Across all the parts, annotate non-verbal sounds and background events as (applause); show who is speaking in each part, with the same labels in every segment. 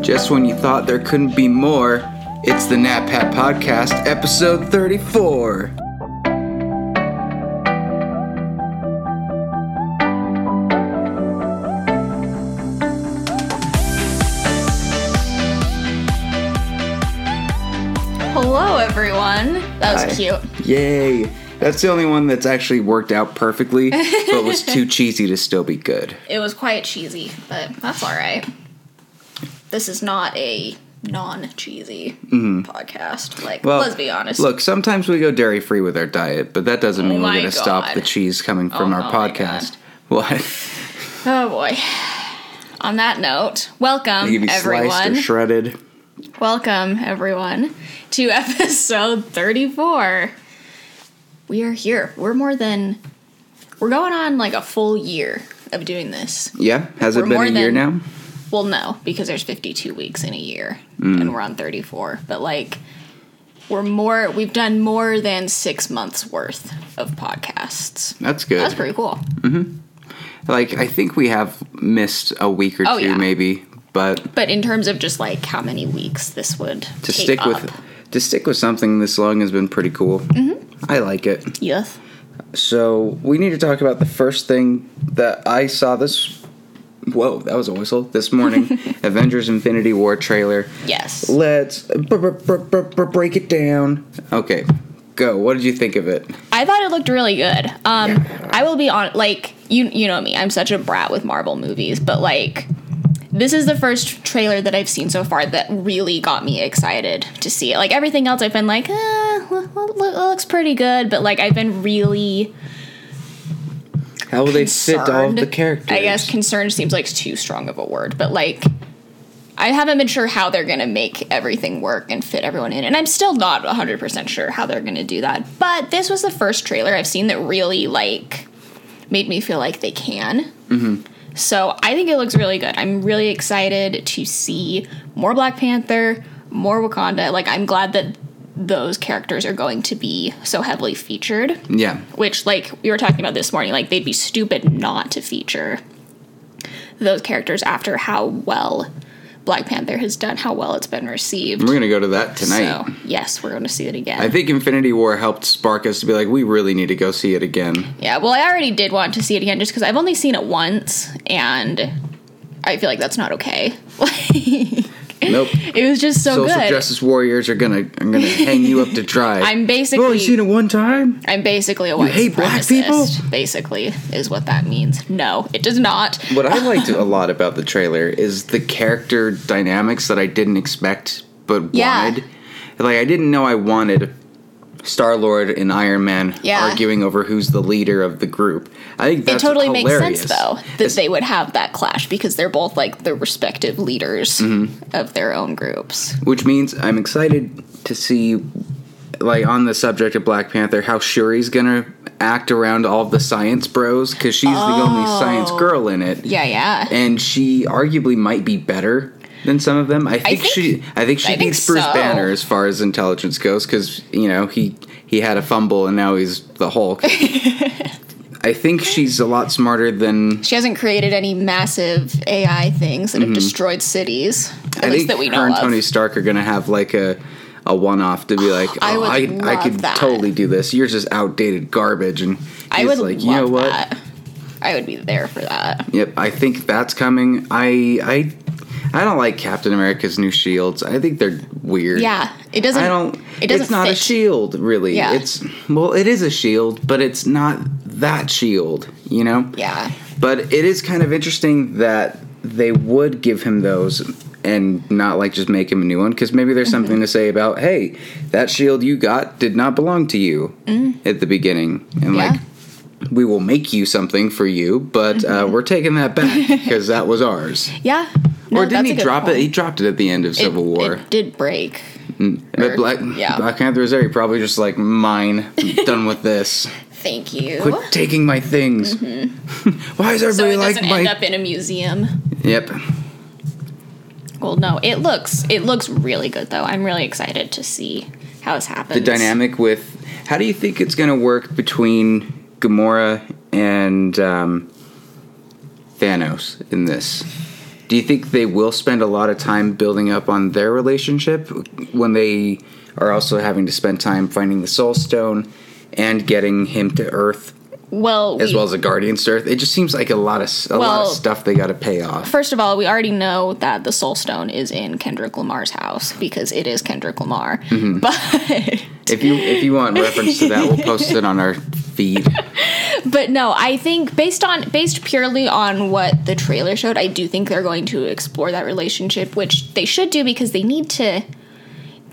Speaker 1: Just when you thought there couldn't be more, it's the NatPat Podcast, episode 34.
Speaker 2: Hello, everyone. That was
Speaker 1: Hi.
Speaker 2: cute.
Speaker 1: Yay! That's the only one that's actually worked out perfectly, but was (laughs) too cheesy to still be good.
Speaker 2: It was quite cheesy, but that's all right. This is not a non-cheesy podcast. Like,
Speaker 1: Mm-hmm. Well,
Speaker 2: let's be honest.
Speaker 1: Look, sometimes we go dairy free with our diet, but that doesn't mean we're going to stop the cheese coming from
Speaker 2: Oh,
Speaker 1: our
Speaker 2: oh
Speaker 1: podcast. What?
Speaker 2: Oh boy. On that note, welcome
Speaker 1: They give you sliced
Speaker 2: everyone.
Speaker 1: or shredded.
Speaker 2: welcome everyone to (laughs) episode 34. We are here. We're more than we're going on like a full year of doing this.
Speaker 1: Yeah, has it
Speaker 2: We're
Speaker 1: been a year now?
Speaker 2: Well, no, because there's 52 weeks in a year
Speaker 1: Mm.
Speaker 2: and we're on 34. But like we're more we've done more than 6 months worth of podcasts.
Speaker 1: That's good.
Speaker 2: That's pretty cool.
Speaker 1: Like I think we have missed a week or
Speaker 2: Oh,
Speaker 1: two,
Speaker 2: yeah.
Speaker 1: maybe, but
Speaker 2: But in terms of just like how many weeks this would
Speaker 1: to
Speaker 2: take
Speaker 1: stick
Speaker 2: up,
Speaker 1: with to stick with something this long has been pretty cool.
Speaker 2: Mm-hmm.
Speaker 1: I like it.
Speaker 2: yes.
Speaker 1: So we need to talk about the first thing that I saw this. Whoa, that was a whistle this morning. (laughs) Avengers: Infinity War trailer.
Speaker 2: Yes.
Speaker 1: Let's b- b- b- b- b- break it down. Okay, go. What did you think of it?
Speaker 2: I thought it looked really good. Um, I will be on like you you know me. I'm such a brat with Marvel movies, but like this is the first trailer that I've seen so far that really got me excited to see it. Like everything else, I've been like, eh, lo- lo- lo- looks pretty good, but like I've been really
Speaker 1: How will they fit all of the characters?
Speaker 2: I guess concerned seems like too strong of a word, but like I haven't been sure how they're gonna make everything work and fit everyone in, and I'm still not 100 percent sure how they're gonna do that. But this was the first trailer I've seen that really like made me feel like they can.
Speaker 1: Mm-hmm.
Speaker 2: So I think it looks really good. I'm really excited to see more Black Panther, more Wakanda. Like I'm glad that those characters are going to be so heavily featured
Speaker 1: Yeah.
Speaker 2: which like we were talking about this morning like they'd be stupid not to feature those characters after how well black panther has done how well it's been received
Speaker 1: We're gonna go to that tonight.
Speaker 2: so yes we're going to see it again
Speaker 1: I think Infinity War helped spark us to be like, we really need to go see it again.
Speaker 2: yeah well i already did want to see it again just because i've only seen it once and i feel like that's not okay (laughs)
Speaker 1: Nope. (laughs)
Speaker 2: it was just so
Speaker 1: Social
Speaker 2: good
Speaker 1: justice warriors are gonna are gonna hang you up to dry. (laughs)
Speaker 2: i'm
Speaker 1: You've
Speaker 2: basically
Speaker 1: only seen it one time.
Speaker 2: i'm basically a white
Speaker 1: hate black people?
Speaker 2: basically is what that means no it does not
Speaker 1: What I (laughs) liked a lot about the trailer is the character dynamics that I didn't expect but
Speaker 2: Yeah.
Speaker 1: wanted. Like I didn't know I wanted Star Lord and Iron Man
Speaker 2: Yeah.
Speaker 1: arguing over who's the leader of the group. I think
Speaker 2: it totally
Speaker 1: hilarious.
Speaker 2: makes sense though that they would have that clash because they're both like the respective leaders
Speaker 1: Mm-hmm.
Speaker 2: of their own groups.
Speaker 1: Which means I'm excited to see, like, on the subject of Black Panther, how Shuri's gonna act around all the science bros because she's the only science girl in it.
Speaker 2: Oh. Yeah, yeah.
Speaker 1: and she arguably might be better than some of them. I think,
Speaker 2: think-
Speaker 1: she, I think she
Speaker 2: I
Speaker 1: beats Bruce
Speaker 2: so.
Speaker 1: Banner as far as intelligence goes because you know he he had a fumble and now he's the Hulk. (laughs) I think she's a lot smarter than
Speaker 2: she hasn't created any massive AI things that have destroyed cities, at
Speaker 1: Mm-hmm. I
Speaker 2: least that we
Speaker 1: her
Speaker 2: know
Speaker 1: and
Speaker 2: of.
Speaker 1: Tony Stark are gonna have like a a one off to be like,
Speaker 2: I
Speaker 1: oh,
Speaker 2: would
Speaker 1: I, I could
Speaker 2: that.
Speaker 1: totally do this. You're just outdated garbage, and
Speaker 2: I would
Speaker 1: like,
Speaker 2: love
Speaker 1: you know what?
Speaker 2: that. I would be there for that.
Speaker 1: Yep, I think that's coming. I I I don't like Captain America's new shields. I think they're weird.
Speaker 2: Yeah, it doesn't.
Speaker 1: I don't.
Speaker 2: It doesn't.
Speaker 1: it's not a shield, really.
Speaker 2: Yeah.
Speaker 1: It's well, it is a shield, but it's not that shield. You know.
Speaker 2: Yeah,
Speaker 1: But it is kind of interesting that they would give him those and not like just make him a new one because maybe there's something
Speaker 2: Mm-hmm.
Speaker 1: to say about hey, that shield you got did not belong to you at the beginning, and.
Speaker 2: Yeah.
Speaker 1: like. We will make you something for you, but uh,
Speaker 2: Mm-hmm.
Speaker 1: we're taking that back (laughs) because that was ours.
Speaker 2: yeah. No,
Speaker 1: or didn't he drop
Speaker 2: point.
Speaker 1: it? He dropped it at the end of
Speaker 2: It-
Speaker 1: Civil War.
Speaker 2: It did break.
Speaker 1: But Black,
Speaker 2: yeah.
Speaker 1: Black Panther is there. He probably just like mine. (laughs) Done with this.
Speaker 2: Thank you.
Speaker 1: Quit taking my things. (laughs) Why is
Speaker 2: Mm-hmm. so
Speaker 1: everybody
Speaker 2: it
Speaker 1: like
Speaker 2: doesn't
Speaker 1: my?
Speaker 2: end up in a museum.
Speaker 1: Yep.
Speaker 2: Well, no, it looks it looks really good though. I'm really excited to see how this happens.
Speaker 1: The dynamic with how do you think it's going to work between Gamora and um, Thanos in this? Do you think they will spend a lot of time building up on their relationship when they are also having to spend time finding the Soul Stone and getting him to Earth
Speaker 2: Well,
Speaker 1: as
Speaker 2: we-
Speaker 1: well as a Guardians Earth? It just seems like a lot of a lot of stuff they got to pay off.
Speaker 2: First of all, we already know that the Soul Stone is in Kendrick Lamar's house because it is Kendrick Lamar.
Speaker 1: Mm-hmm. (laughs)
Speaker 2: But
Speaker 1: If you if you want reference to that, we'll post it on our feed. (laughs)
Speaker 2: but no, I think based on based purely on what the trailer showed, I do think they're going to explore that relationship, which they should do because they need to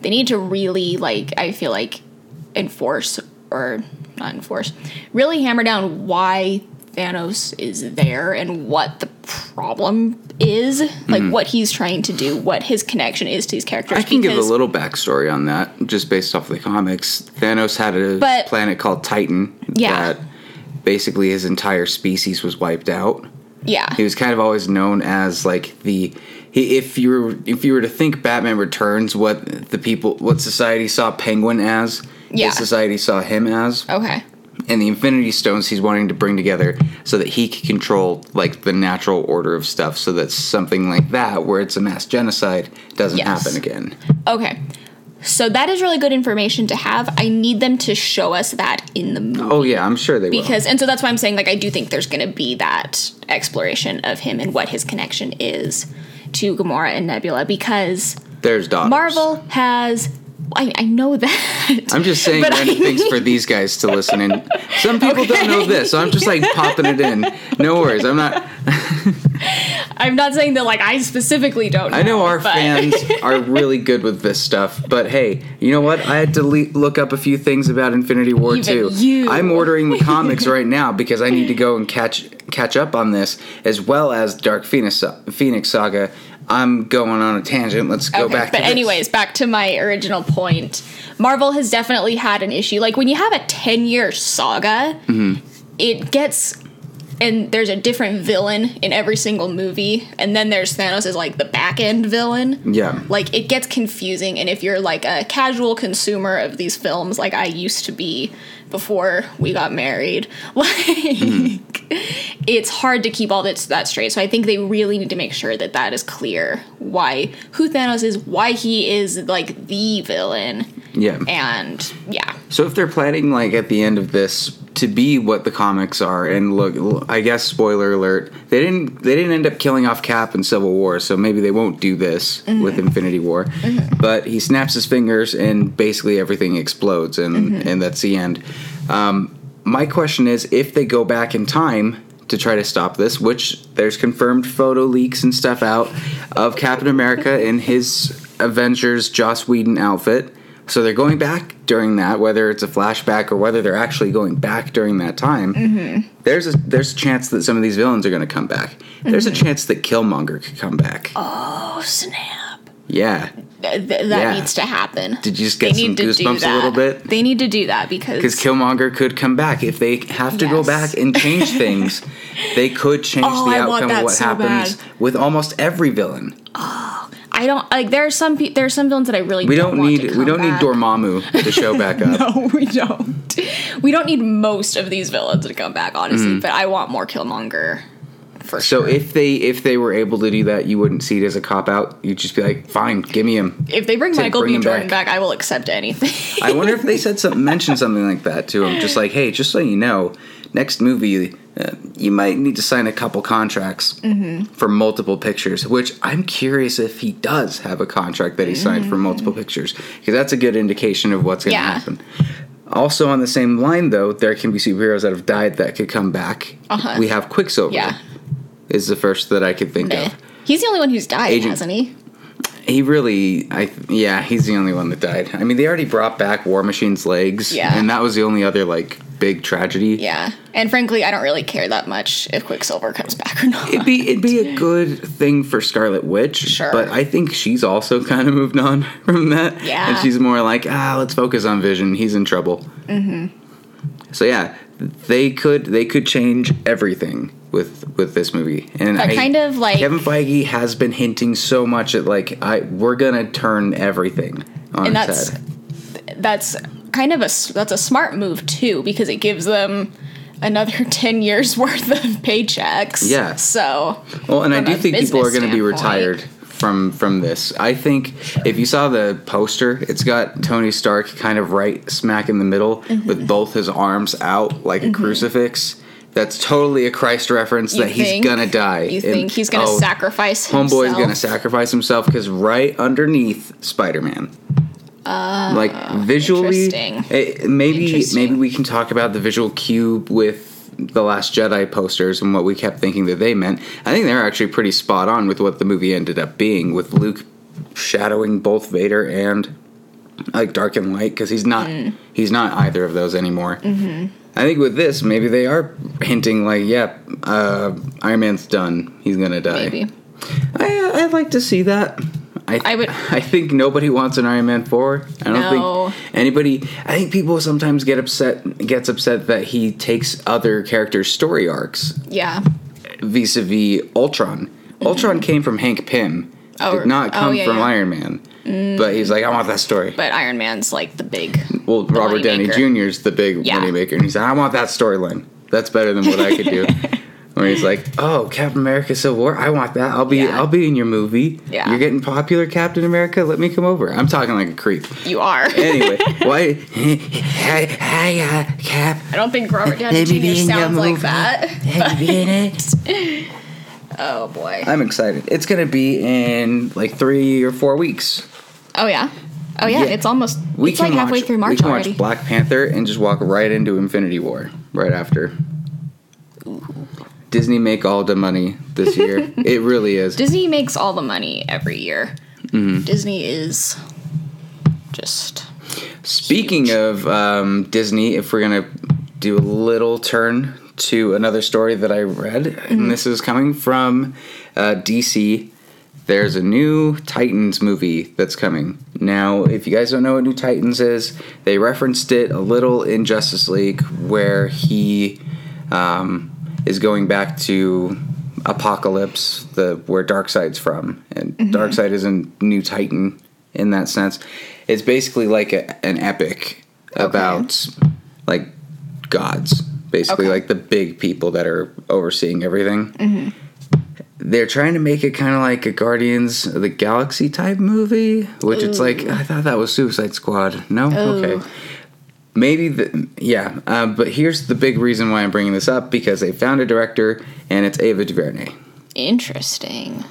Speaker 2: they need to really like I feel like enforce or not enforce, really hammer down why Thanos is there and what the problem is, like mm-hmm. what he's trying to do, what his connection is to these characters.
Speaker 1: I can give a little backstory on that, just based off the comics. Thanos had a
Speaker 2: But-
Speaker 1: planet called Titan
Speaker 2: Yeah.
Speaker 1: that basically his entire species was wiped out.
Speaker 2: yeah.
Speaker 1: He was kind of always known as like the if you were if you were to think Batman Returns, what the people what society saw Penguin as,
Speaker 2: Yeah.
Speaker 1: society saw him as,
Speaker 2: Okay.
Speaker 1: and the Infinity Stones he's wanting to bring together so that he can control like the natural order of stuff, so that something like that, where it's a mass genocide, doesn't
Speaker 2: Yes.
Speaker 1: happen again.
Speaker 2: Okay. So that is really good information to have. I need them to show us that in the movie.
Speaker 1: Oh yeah, I'm sure they will.
Speaker 2: because and so that's why I'm saying like I do think there's going to be that exploration of him and what his connection is to Gamora and Nebula because
Speaker 1: There's daughters.
Speaker 2: Marvel has I, I know that.
Speaker 1: I'm just saying
Speaker 2: But I
Speaker 1: random things for these guys to listen in. Some people don't know this, so I'm just like popping it in. No worries. I'm not. (laughs)
Speaker 2: I'm not saying that like I specifically don't know.
Speaker 1: I know our
Speaker 2: but-
Speaker 1: fans are really good with this stuff, but hey, you know what? I had to le- look up a few things about Infinity War
Speaker 2: Even
Speaker 1: too.
Speaker 2: you.
Speaker 1: I'm ordering the comics right now because I need to go and catch catch up on this, as well as Dark Phoenix Phoenix Saga. I'm going on a tangent. Let's go
Speaker 2: Okay,
Speaker 1: back.
Speaker 2: but anyways, back to my original point. Marvel has definitely had an issue. Like when you have a 10 year saga,
Speaker 1: Mm-hmm.
Speaker 2: it gets and there's a different villain in every single movie, and then there's Thanos as like the back end villain.
Speaker 1: yeah,
Speaker 2: Like it gets confusing, and if you're like a casual consumer of these films, like I used to be before we got married, (laughs) like it's hard to keep all that that straight. So I think they really need to make sure that that is clear why who Thanos is, why he is like the villain,
Speaker 1: yeah.
Speaker 2: and yeah,
Speaker 1: So if they're planning like at the end of this to be what the comics are, and look, I guess spoiler alert, they didn't they didn't end up killing off Cap in Civil War, so maybe they won't do this mm-hmm. with Infinity War. Mm-hmm. But he snaps his fingers and basically everything explodes, and mm-hmm. and that's the end. Um, my question is, if they go back in time to try to stop this, which there's confirmed photo leaks and stuff out of Captain America in his Avengers Joss Whedon outfit. So they're going back during that, whether it's a flashback or whether they're actually going back during that time. Mm-hmm. There's a there's a chance that some of these villains are going to come back. There's a mm-hmm. chance that Killmonger could come back.
Speaker 2: oh snap.
Speaker 1: Yeah,
Speaker 2: Th- th- that
Speaker 1: Yeah.
Speaker 2: needs to happen.
Speaker 1: Did you just get some goosebumps a little bit?
Speaker 2: They need to do that because
Speaker 1: because Killmonger could come back if they have to go back and change (laughs) things. they could change
Speaker 2: Oh,
Speaker 1: the outcome of what
Speaker 2: so
Speaker 1: happens
Speaker 2: bad.
Speaker 1: with almost every villain. Oh.
Speaker 2: I don't like. There are some pe- there are some villains that I really
Speaker 1: We
Speaker 2: don't,
Speaker 1: don't
Speaker 2: want
Speaker 1: need we don't
Speaker 2: back.
Speaker 1: need Dormammu to show back up. (laughs)
Speaker 2: No, we don't. We don't need most of these villains to come back, honestly. Mm. But I want more Killmonger. For.
Speaker 1: So
Speaker 2: sure.
Speaker 1: if they if they were able to do that, you wouldn't see it as a cop out. You'd just be like, fine, give me him.
Speaker 2: if they bring
Speaker 1: Take-
Speaker 2: Michael
Speaker 1: bring
Speaker 2: B. Jordan
Speaker 1: back.
Speaker 2: back. I will accept anything.
Speaker 1: I wonder if they (laughs) said something, mentioned something like that to him, just like, hey, just so you know, next movie, uh, you might need to sign a couple contracts for multiple pictures. Which I'm curious if he does have a contract that he signed for multiple pictures, because that's a good indication of what's going to
Speaker 2: Yeah.
Speaker 1: happen. Also, on the same line, though, there can be superheroes that have died that could come back.
Speaker 2: Uh-huh.
Speaker 1: We have Quicksilver.
Speaker 2: yeah.
Speaker 1: is the first that I could think
Speaker 2: Eh.
Speaker 1: of.
Speaker 2: He's the only one who's died,
Speaker 1: Agent-
Speaker 2: hasn't he?
Speaker 1: He really, I yeah, he's the only one that died. I mean, they already brought back War Machine's legs,
Speaker 2: Yeah.
Speaker 1: and that was the only other like big tragedy.
Speaker 2: Yeah. And frankly, I don't really care that much if Quicksilver comes back or not.
Speaker 1: It'd be it'd be a (laughs) good thing for Scarlet Witch,
Speaker 2: Sure.
Speaker 1: but I think she's also (laughs) kind of moved on from that.
Speaker 2: Yeah.
Speaker 1: and she's more like ah, let's focus on Vision. He's in trouble. Mm-hmm. So yeah, they could they could change everything with with this movie, and I,
Speaker 2: kind of like-
Speaker 1: Kevin Feige has been hinting so much at like I we're gonna turn everything on
Speaker 2: and
Speaker 1: its
Speaker 2: that's
Speaker 1: head.
Speaker 2: that's kind of a that's a smart move too because it gives them another (laughs) 10 years worth of paychecks.
Speaker 1: Yeah.
Speaker 2: So,
Speaker 1: Well, and I do think people are going to be retired from from this. I think if you saw the poster, it's got Tony Stark kind of right smack in the middle
Speaker 2: Mm-hmm.
Speaker 1: with both his arms out like a crucifix. That's totally a Christ reference
Speaker 2: You
Speaker 1: that he's gonna die.
Speaker 2: You
Speaker 1: And-
Speaker 2: think he's going to
Speaker 1: oh,
Speaker 2: sacrifice himself?
Speaker 1: Homeboy's gonna sacrifice himself because right underneath Spider Man. like visually,
Speaker 2: interesting.
Speaker 1: eh, maybe
Speaker 2: Interesting.
Speaker 1: maybe we can talk about the visual cube with the Last Jedi posters and what we kept thinking that they meant. I think they're actually pretty spot on with what the movie ended up being, with Luke shadowing both Vader and like dark and light because he's not
Speaker 2: Mm.
Speaker 1: he's not either of those anymore. Mm-hmm. I think with this, maybe they are hinting like, yeah, uh, Iron Man's done. He's gonna die.
Speaker 2: Maybe.
Speaker 1: I, I'd like to see that. I,
Speaker 2: I would- (laughs)
Speaker 1: I think nobody wants an Iron Man four. I don't
Speaker 2: No.
Speaker 1: think anybody. I think people sometimes get upset. Gets upset that he takes other characters' story arcs
Speaker 2: Yeah.
Speaker 1: vis-a-vis Ultron. Ultron came from Hank Pym.
Speaker 2: Oh,
Speaker 1: did not
Speaker 2: oh,
Speaker 1: come
Speaker 2: yeah,
Speaker 1: from
Speaker 2: yeah.
Speaker 1: Iron Man. But he's like, I want that story.
Speaker 2: But Iron Man's like the big.
Speaker 1: well, Robert Downey. Jr. is the big
Speaker 2: Yeah.
Speaker 1: moneymaker, and he's like, I want that storyline. That's better than what I could do. (laughs) Where he's like, "Oh, Captain America: Civil War. I want that. I'll be,
Speaker 2: Yeah.
Speaker 1: I'll be in your movie.
Speaker 2: Yeah.
Speaker 1: You're getting popular, Captain America. Let me come over. I'm talking like a creep.
Speaker 2: You are.
Speaker 1: Anyway, (laughs) why? Hi, hi, uh, Cap.
Speaker 2: I don't think Robert Downey
Speaker 1: Let me be
Speaker 2: Jr. sounds like that.
Speaker 1: Let me be in it. (laughs)
Speaker 2: Oh boy.
Speaker 1: I'm excited. It's gonna be in like three or four weeks.
Speaker 2: Oh yeah. Oh yeah.
Speaker 1: Yeah.
Speaker 2: It's almost.
Speaker 1: We
Speaker 2: it's like halfway
Speaker 1: watch,
Speaker 2: through March
Speaker 1: We can
Speaker 2: already.
Speaker 1: watch Black Panther and just walk right into Infinity War right after. Disney make all the money this year. (laughs) it really is.
Speaker 2: Disney makes all the money every year.
Speaker 1: Mm-hmm.
Speaker 2: Disney is just.
Speaker 1: Speaking of um, Disney, if we're gonna do a little turn to another story that I read,
Speaker 2: Mm-hmm.
Speaker 1: and this is coming from uh, DC. There's a new Titans movie that's coming. Now, if you guys don't know what New Titans is, they referenced it a little in Justice League, where he um, is going back to Apokolips, the where Darkseid's from, and mm-hmm. Darkseid is a new Titan in that sense. It's basically like a, an epic about like gods, basically
Speaker 2: Okay.
Speaker 1: like the big people that are overseeing everything. Mm-hmm. They're trying to make it kind of like a Guardians of the Galaxy type movie, which it's like I thought that was Suicide Squad. No, okay. Maybe the yeah, uh, but here's the big reason why I'm bringing this up because they found a director and it's Ava DuVernay.
Speaker 2: Interesting.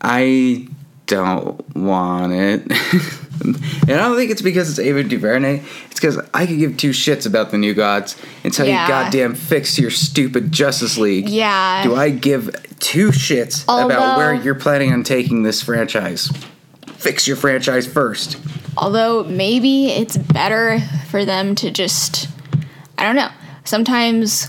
Speaker 1: I don't want it. (laughs) and I don't think it's because it's Ava DuVernay. It's because I could give two shits about the New Gods until
Speaker 2: Yeah.
Speaker 1: you goddamn fix your stupid Justice League.
Speaker 2: Yeah.
Speaker 1: Do I give two shits about where you're planning on taking this franchise? Fix your franchise first.
Speaker 2: Although maybe it's better for them to just I don't know. Sometimes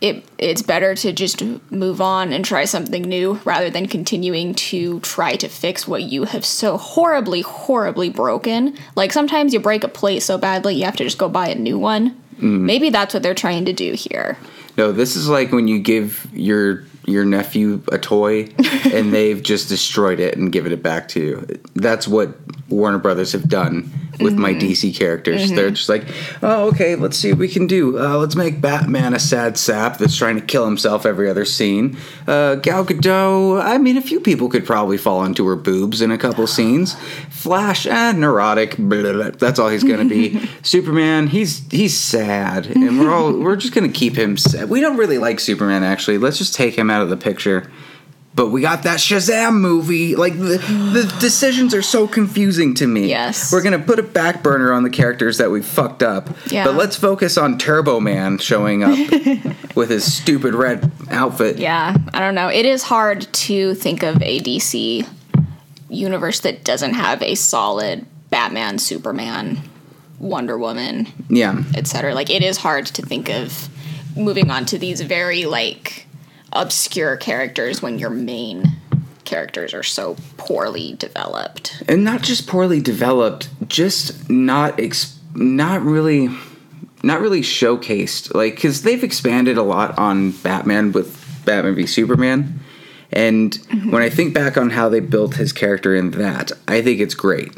Speaker 2: it it's better to just move on and try something new rather than continuing to try to fix what you have so horribly horribly broken. Like sometimes you break a plate so badly you have to just go buy a new one.
Speaker 1: Mm-hmm.
Speaker 2: Maybe that's what they're trying to do here.
Speaker 1: No, this is like when you give your your nephew a toy and (laughs) they've just destroyed it and given it back to you. That's what Warner Brothers have done with my DC characters. They're just like, oh, okay, let's see what we can do. Uh, let's make Batman a sad sap that's trying to kill himself every other scene. Uh, Gal Gadot, I mean, a few people could probably fall into her boobs in a couple scenes. Flash, eh, neurotic. blah, blah, blah. That's all he's gonna be. (laughs) Superman, he's he's sad, and we're all we're just gonna keep him sad. We don't really like Superman actually. Let's just take him out of the picture. But we got that Shazam movie. Like the the (gasps) decisions are so confusing to me.
Speaker 2: Yes.
Speaker 1: we're gonna put a back burner on the characters that we fucked up.
Speaker 2: Yeah.
Speaker 1: But let's focus on Turbo Man showing up (laughs) with his stupid red outfit.
Speaker 2: Yeah, I don't know. It is hard to think of a DC universe that doesn't have a solid Batman, Superman, Wonder Woman,
Speaker 1: Yeah.
Speaker 2: etc. Like it is hard to think of moving on to these very like obscure characters when your main characters are so poorly developed.
Speaker 1: and not just poorly developed, just not ex- not really not really showcased. Like because they've expanded a lot on Batman with Batman v Superman, and mm-hmm. when I think back on how they built his character in that, I think it's great.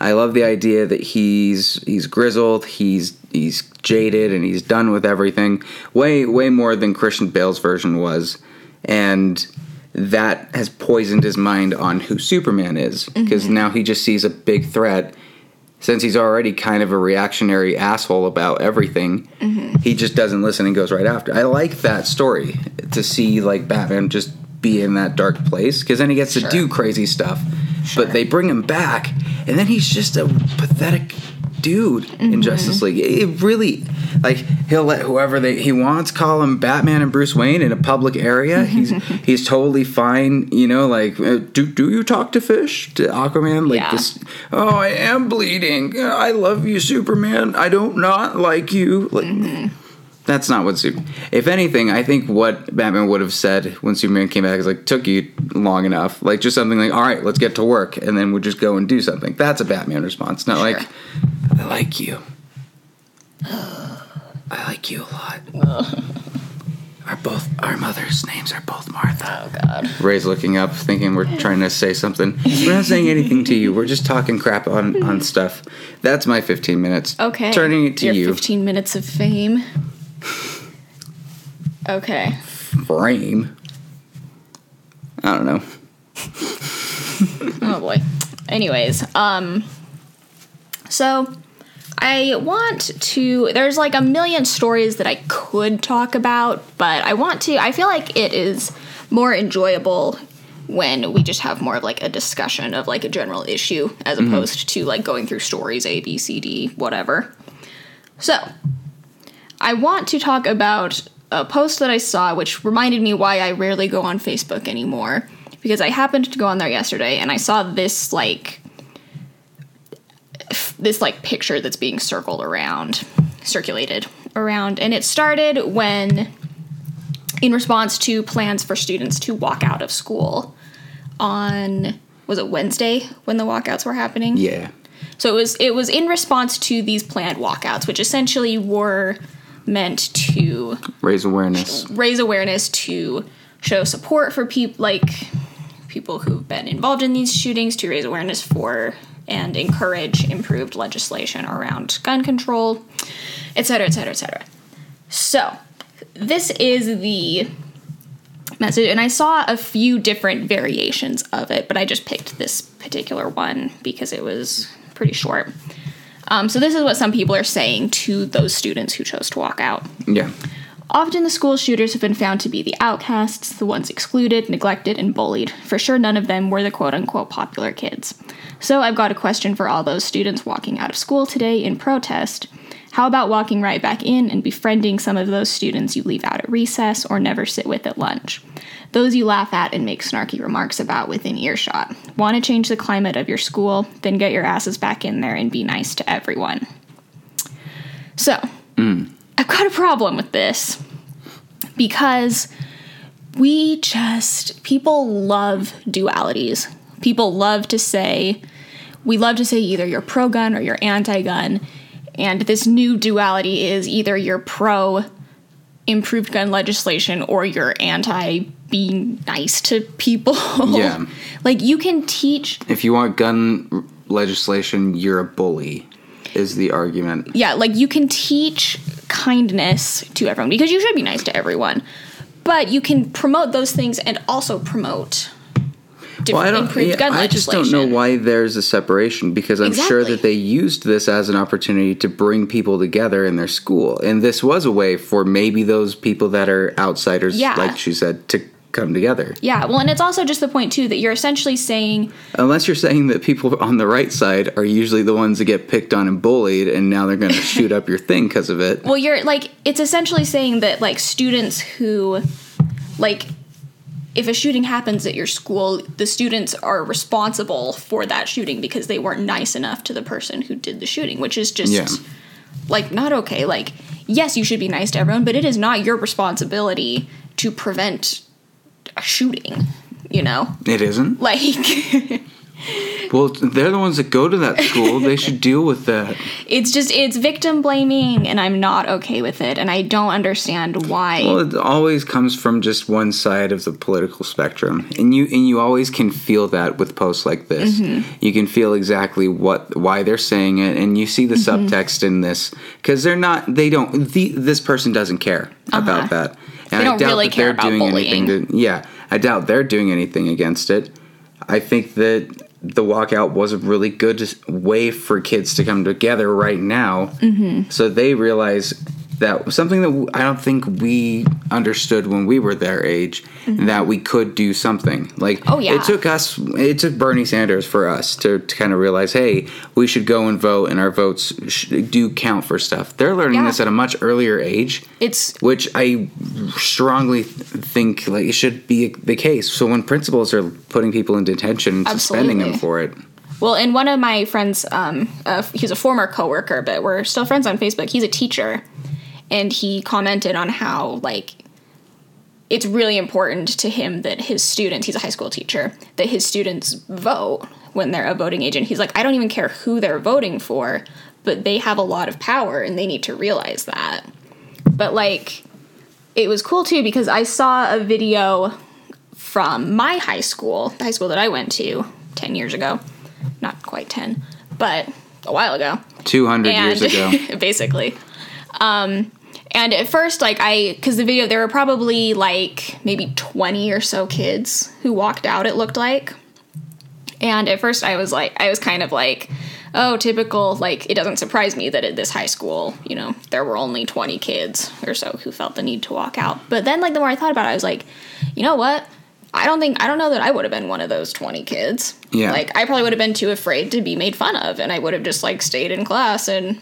Speaker 1: I love the idea that he's he's grizzled, he's he's jaded, and he's done with everything. Way way more than Christian Bale's version was, and that has poisoned his mind on who Superman is because mm-hmm. now he just sees a big threat. Since he's already kind of a reactionary asshole about everything, mm-hmm. he just doesn't listen and goes right after. I like that story to see like Batman just be in that dark place because then he gets to do crazy stuff.
Speaker 2: Sure.
Speaker 1: But they bring him back, and then he's just a pathetic dude in Justice League. It really, like, he'll let whoever they, he wants call him Batman and Bruce Wayne in a public area. He's (laughs) he's totally fine. You know, like, uh, do do you talk to fish to Aquaman? Like
Speaker 2: Yeah.
Speaker 1: this. Oh, I am bleeding. I love you, Superman. I don't not like you. Like. That's not what Super. If anything, I think what Batman would have said when Superman came back is like, "Took you long enough." Like just something like, "All right, let's get to work," and then we'll just go and do something. That's a Batman response, not like, "I like you." I like you a lot. (laughs) Our both our mothers' names are both Martha.
Speaker 2: Oh God.
Speaker 1: Ray's looking up, thinking we're trying to say something. We're not saying anything to you. We're just talking crap on on stuff. That's my 15 minutes.
Speaker 2: Okay.
Speaker 1: Turning it to
Speaker 2: Your
Speaker 1: you.
Speaker 2: 15 minutes of fame. Okay.
Speaker 1: Frame. I don't know.
Speaker 2: Oh boy. Anyways, um so I want to there's like a million stories that I could talk about, but I want to I feel like it is more enjoyable when we just have more of like a discussion of like a general issue as opposed to like going through stories A B C D whatever. So, I want to talk about a post that I saw, which reminded me why I rarely go on Facebook anymore. Because I happened to go on there yesterday and I saw this like this like picture that's being circled around, circulated around, and it started when, in response to plans for students to walk out of school on was it Wednesday when the walkouts were happening?
Speaker 1: Yeah.
Speaker 2: So it was it was in response to these planned walkouts, which essentially were meant to
Speaker 1: Raise awareness.
Speaker 2: raise awareness to show support for people like people who've been involved in these shootings, to raise awareness for and encourage improved legislation around gun control, et cetera, et cetera, et cetera. So this is the message, and I saw a few different variations of it, but I just picked this particular one because it was pretty short. Um, so this is what some people are saying to those students who chose to walk out.
Speaker 1: Yeah.
Speaker 2: Often the school shooters have been found to be the outcasts, the ones excluded, neglected, and bullied. For sure, none of them were the quote unquote popular kids. So I've got a question for all those students walking out of school today in protest. How about walking right back in and befriending some of those students you leave out at recess or never sit with at lunch? Those you laugh at and make snarky remarks about within earshot. Want to change the climate of your school? Then get your asses back in there and be nice to everyone. So, hmm. I've got a problem with this because we just people love dualities. People love to say we love to say either you're pro gun or you're anti gun. And this new duality is either you're pro improved gun legislation or you're anti being nice to people. (laughs)
Speaker 1: Yeah.
Speaker 2: like you can teach
Speaker 1: If you want gun legislation, you're a bully, is the argument.
Speaker 2: yeah, like you can teach kindness to everyone because you should be nice to everyone. But you can promote those things and also promote
Speaker 1: Well, I don't. yeah, I just don't know why there's a separation because I'm sure that they used this as an opportunity to bring people together in their school, and this was a way for maybe those people that are outsiders,
Speaker 2: Yeah.
Speaker 1: like she said, to come together.
Speaker 2: Yeah, well, and it's also just the point too that you're essentially saying
Speaker 1: Unless you're saying that people on the right side are usually the ones that get picked on and bullied, and now they're going to shoot up your thing because of it.
Speaker 2: Well, you're like it's essentially saying that like students who like if a shooting happens at your school, the students are responsible for that shooting because they weren't nice enough to the person who did the shooting, which is just
Speaker 1: Yeah.
Speaker 2: like not okay. Like yes, you should be nice to everyone, but it is not your responsibility to prevent a shooting, you know?
Speaker 1: It isn't.
Speaker 2: Like (laughs)
Speaker 1: Well, they're the ones that go to that school. they should deal with that.
Speaker 2: It's just it's victim blaming, and I'm not okay with it, and I don't understand why.
Speaker 1: Well, it always comes from just one side of the political spectrum, and you and you always can feel that with posts like this. Mm-hmm. You can feel exactly what why they're saying it, and you see the mm-hmm. subtext in this because they're not. They don't. The, this person doesn't care about uh-huh. that. And
Speaker 2: They don't really care about
Speaker 1: anything. To, yeah, I doubt they're doing anything against it. I think that the walkout was a really good way for kids to come together right now. Mm-hmm. So they realize that something that I don't think we understood when we were their age that we could do something. Like,
Speaker 2: Mm-hmm. Oh, yeah.
Speaker 1: it took us, it took Bernie Sanders for us to, to kind of realize, hey, we should go and vote, and our votes sh- do count for stuff. They're learning
Speaker 2: Yeah.
Speaker 1: this at a much earlier age
Speaker 2: it's
Speaker 1: which I strongly think like it should be the case. So when principals are putting people in detention and suspending them for it,
Speaker 2: Well, and one of my friends, um, uh, he's a former coworker, but we're still friends on Facebook. He's a teacher, and he commented on how like it's really important to him that his students, he's a high school teacher, that his students vote when they're a voting agent. He's like, I don't even care who they're voting for, but they have a lot of power and they need to realize that. But like, it was cool too because I saw a video from my high school, the high school that I went to 10 years ago. Not quite 10, but a while ago
Speaker 1: two hundred
Speaker 2: and
Speaker 1: years ago, (laughs)
Speaker 2: basically um and at first like i because the video there were probably like maybe 20 or so kids who walked out it looked like and at first i was like i was kind of like oh typical like it doesn't surprise me that at this high school you know there were only 20 kids or so who felt the need to walk out but then like the more i thought about it i was like you know what I don't think I don't know that I would have been one of those 20 kids.
Speaker 1: Yeah.
Speaker 2: Like I probably would have been too afraid to be made fun of and I would have just like stayed in class and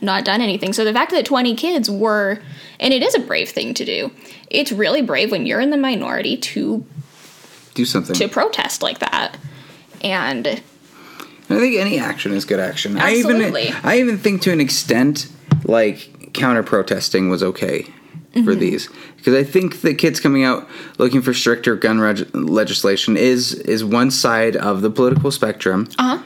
Speaker 2: not done anything. So the fact that 20 kids were and it is a brave thing to do. It's really brave when you're in the minority to
Speaker 1: do something.
Speaker 2: to protest like that. And
Speaker 1: I think any action is good action.
Speaker 2: Absolutely.
Speaker 1: I even I even think to an extent like counter protesting was okay
Speaker 2: Mm-hmm.
Speaker 1: for these because I think the kids coming out looking for stricter gun reg- legislation is is one side of the political spectrum.
Speaker 2: uh-huh.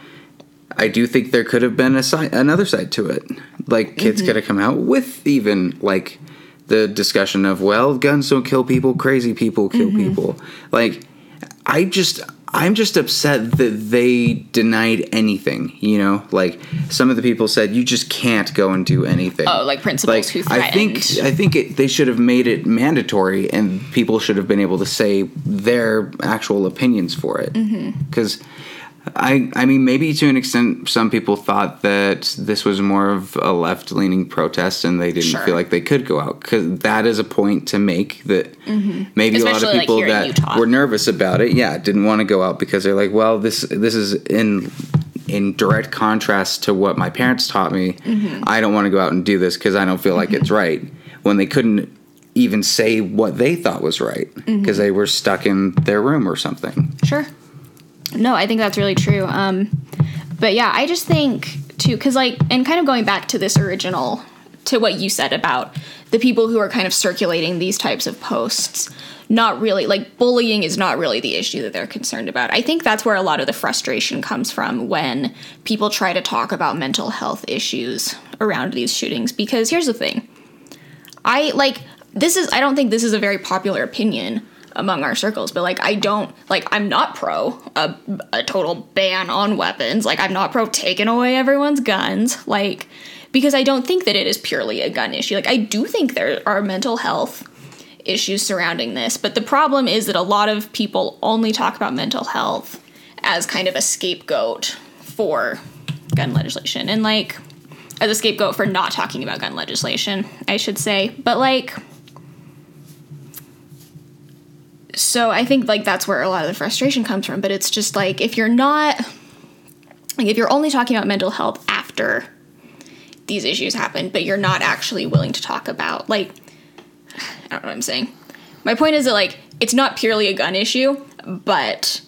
Speaker 1: I do think there could have been a side, another side to it. Like kids
Speaker 2: Mm-hmm.
Speaker 1: could have come out with even like the discussion of well, guns don't kill people, crazy people kill
Speaker 2: Mm-hmm.
Speaker 1: people. Like I just I'm just upset that they denied anything, you know? Like some of the people said you just can't go and do anything.
Speaker 2: Oh, like principals who
Speaker 1: I think. I think it, they should have made it mandatory and people should have been able to say their actual opinions for it.
Speaker 2: Mm-hmm.
Speaker 1: Cuz I, I mean, maybe to an extent, some people thought that this was more of a left leaning protest and they didn't
Speaker 2: Sure.
Speaker 1: feel like they could go out. Because that is a point to make that maybe a lot
Speaker 2: Mm-hmm.
Speaker 1: Of people
Speaker 2: in
Speaker 1: that were nervous about it, yeah, didn't want to go out because they're like, well, this this is in in direct contrast to what my parents taught me.
Speaker 2: Mm-hmm.
Speaker 1: I don't want to go out and do this because I don't feel like it's right. When they couldn't even say what they thought was right because
Speaker 2: Mm-hmm.
Speaker 1: they were stuck in their room or something.
Speaker 2: Sure. No, I think that's really true. Um, but yeah, I just think too, because like, and kind of going back to this original, to what you said about the people who are kind of circulating these types of posts, not really like bullying is not really the issue that they're concerned about. I think that's where a lot of the frustration comes from when people try to talk about mental health issues around these shootings. Because here's the thing I like this is I don't think this is a very popular opinion among our circles, but like I don't like I'm not pro a, a total ban on weapons. Like I'm not pro taking away everyone's guns. Like because I don't think that it is purely a gun issue. Like I do think there are mental health issues surrounding this, but the problem is that a lot of people only talk about mental health as kind of a scapegoat for gun legislation and like as a scapegoat for not talking about gun legislation, I should say. But like so I think like that's where a lot of the frustration comes from, but it's just like if you're not like if you're only talking about mental health after these issues happen, but you're not actually willing to talk about like (sighs) I don't know what I'm saying. My point is that like it's not purely a gun issue, but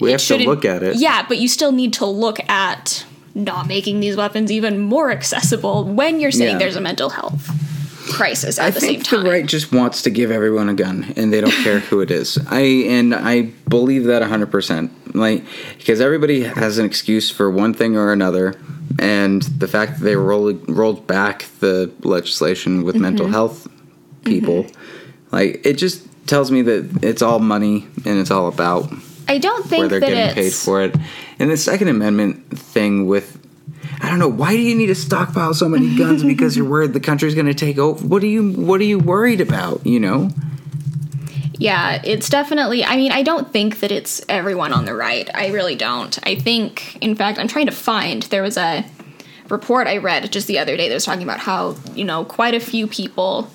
Speaker 1: We have to look at it.
Speaker 2: Yeah, but you still need to look at not making these weapons even more accessible when you're saying
Speaker 1: Yeah.
Speaker 2: there's a mental health crisis at
Speaker 1: I
Speaker 2: the same
Speaker 1: think
Speaker 2: time.
Speaker 1: the right just wants to give everyone a gun, and they don't care who it is. I and I believe that hundred percent. Like because everybody has an excuse for one thing or another, and the fact that they rolled rolled back the legislation with
Speaker 2: Mm-hmm.
Speaker 1: mental health people, like it just tells me that it's all money and it's all about
Speaker 2: I don't think where
Speaker 1: they're
Speaker 2: that
Speaker 1: getting paid for it. And the Second Amendment thing with, I don't know, why do you need to stockpile so many guns (laughs) because you're worried the country's going to take over? What are you What are you worried about? You know,
Speaker 2: Yeah, it's definitely. I mean, I don't think that it's everyone on the right. I really don't. I think, in fact, I'm trying to find. There was a report I read just the other day that was talking about how, you know, quite a few people,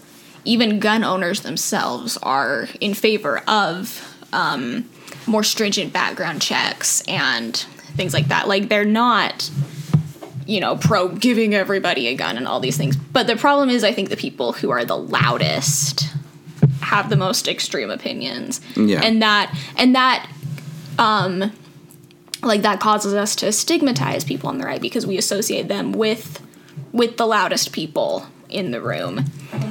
Speaker 2: even gun owners themselves, are in favor of um, more stringent background checks and things like that. Like, they're not. You know, pro giving everybody a gun and all these things. But the problem is, I think the people who are the loudest have the most extreme opinions
Speaker 1: Yeah.
Speaker 2: and that and that um like that causes us to stigmatize people on the right because we associate them with with the loudest people in the room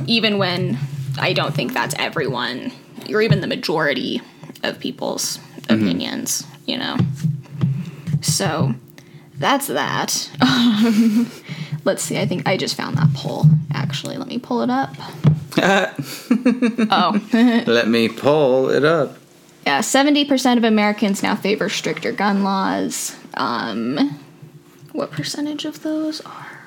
Speaker 2: even when i don't think that's everyone or even the majority of people's opinions you know so that's that (laughs) let's see i think i just found that poll actually let me pull it up (laughs) oh (laughs)
Speaker 1: let me pull it up.
Speaker 2: Yeah, seventy percent of Americans now favor stricter gun laws. Um, what percentage of those are?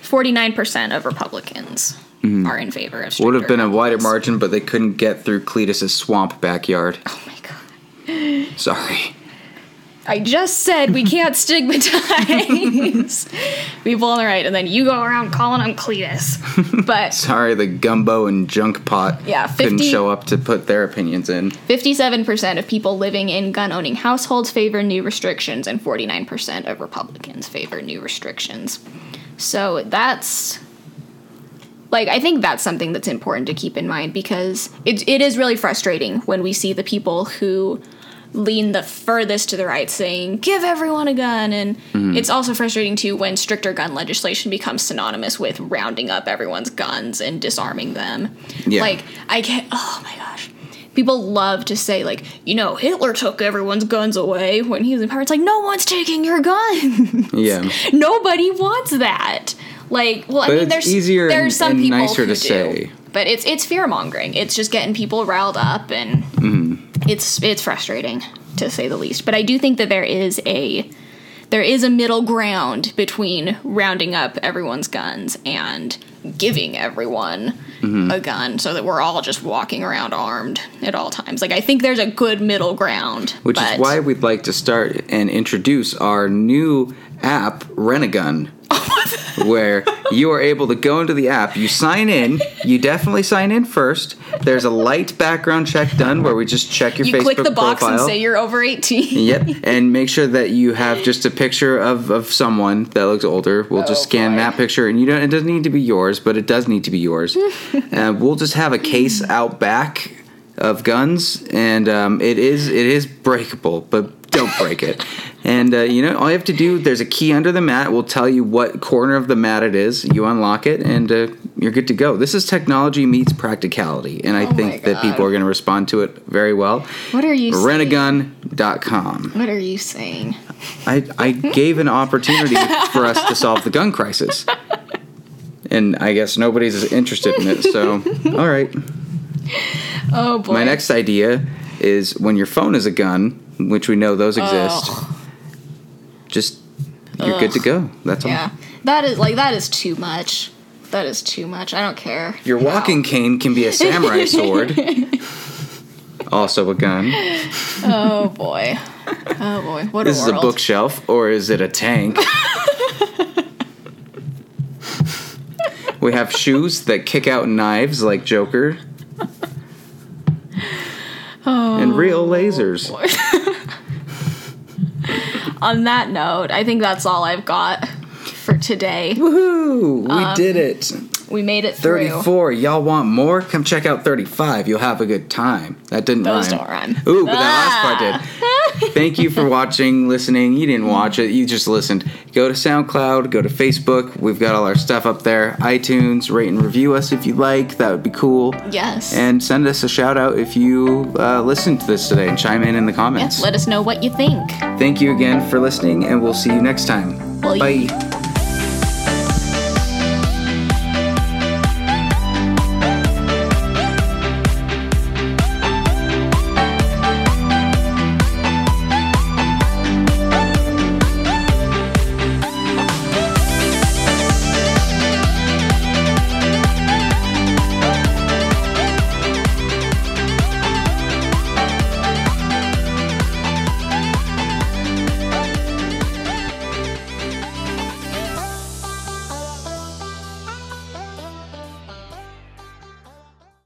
Speaker 2: Forty-nine percent of Republicans are in favor of. Stricter
Speaker 1: Would have been a wider
Speaker 2: laws.
Speaker 1: margin, but they couldn't get through Cletus's swamp backyard.
Speaker 2: Oh my god!
Speaker 1: Sorry.
Speaker 2: I just said we can't stigmatize (laughs) people on the right, and then you go around calling them Cletus. (laughs) But
Speaker 1: Sorry, the gumbo and junk pot
Speaker 2: Yeah,
Speaker 1: couldn't show up to put their opinions in.
Speaker 2: 57% of people living in gun owning households favor new restrictions, and 49% of Republicans favor new restrictions. So that's. Like, I think that's something that's important to keep in mind because it, it is really frustrating when we see the people who lean the furthest to the right saying, give everyone a gun. And mm-hmm. it's also frustrating too when stricter gun legislation becomes synonymous with rounding up everyone's guns and disarming them.
Speaker 1: Yeah.
Speaker 2: Like, I get, oh my gosh. People love to say, like, you know, Hitler took everyone's guns away when he was in power. It's like, no one's taking your gun.
Speaker 1: Yeah. (laughs)
Speaker 2: Nobody wants that. Like, well, I mean, there's
Speaker 1: easier
Speaker 2: there's
Speaker 1: and-
Speaker 2: some people
Speaker 1: nicer
Speaker 2: who
Speaker 1: to
Speaker 2: do,
Speaker 1: say.
Speaker 2: but it's it's fear mongering. It's just getting people riled up, and
Speaker 1: Mm-hmm.
Speaker 2: it's it's frustrating to say the least. But I do think that there is a there is a middle ground between rounding up everyone's guns and giving everyone
Speaker 1: Mm-hmm.
Speaker 2: a gun so that we're all just walking around armed at all times. Like I think there's a good middle ground.
Speaker 1: Which
Speaker 2: but-
Speaker 1: is why we'd like to start and introduce our new app, Renegun, (laughs) where you are able to go into the app. You sign in. You definitely sign in first. There's a light background check done where we just check your
Speaker 2: you
Speaker 1: Facebook
Speaker 2: click the box
Speaker 1: profile.
Speaker 2: and say you're over 18.
Speaker 1: Yep, (laughs) and make sure that you have just a picture of, of someone that looks older. We'll just
Speaker 2: Oh,
Speaker 1: scan
Speaker 2: boy.
Speaker 1: that picture, and you don't. It doesn't need to be yours, but it does need to be yours. (laughs) uh, we'll just have a case out back of guns, and um, it is it is breakable, but don't break it. And uh, you know, all you have to do. There's a key under the mat. We'll tell you what corner of the mat it is. You unlock it, and uh, you're good to go. This is technology meets practicality, and I
Speaker 2: Oh
Speaker 1: think that people are going to respond to it very well.
Speaker 2: What are you saying?
Speaker 1: Renegun.com.
Speaker 2: What are you saying?
Speaker 1: I, I gave an opportunity for us to solve the gun crisis. And I guess nobody's interested in it, so all right.
Speaker 2: Oh boy.
Speaker 1: My next idea is when your phone is a gun, which we know those exist, oh. just you're good to go. That's all.
Speaker 2: Yeah. That is like that is too much. That is too much. I don't care.
Speaker 1: Your walking cane can be a samurai (laughs) sword. also a gun.
Speaker 2: Oh boy. Oh boy. What
Speaker 1: This
Speaker 2: a
Speaker 1: is a bookshelf, or is it a tank? (laughs) we have shoes that kick out knives like Joker. And real lasers. (laughs)
Speaker 2: On that note, I think that's all I've got for today.
Speaker 1: Woohoo! We
Speaker 2: Um,
Speaker 1: did it.
Speaker 2: We made it through.
Speaker 1: 34. Y'all want more? Come check out 35. You'll have a good time. That didn't
Speaker 2: Those
Speaker 1: rhyme.
Speaker 2: don't rhyme.
Speaker 1: Ooh, but that last part did. (laughs) Thank you for watching, listening. You didn't watch it, you just listened. Go to SoundCloud, go to Facebook. We've got all our stuff up there. iTunes, rate and review us if you like. That would be cool.
Speaker 2: Yes.
Speaker 1: And send us a shout out if you uh, listened to this today and chime in in the comments.
Speaker 2: Let us know what you think.
Speaker 1: Thank you again for listening, and we'll see you next time.
Speaker 2: Bye.
Speaker 1: Bye.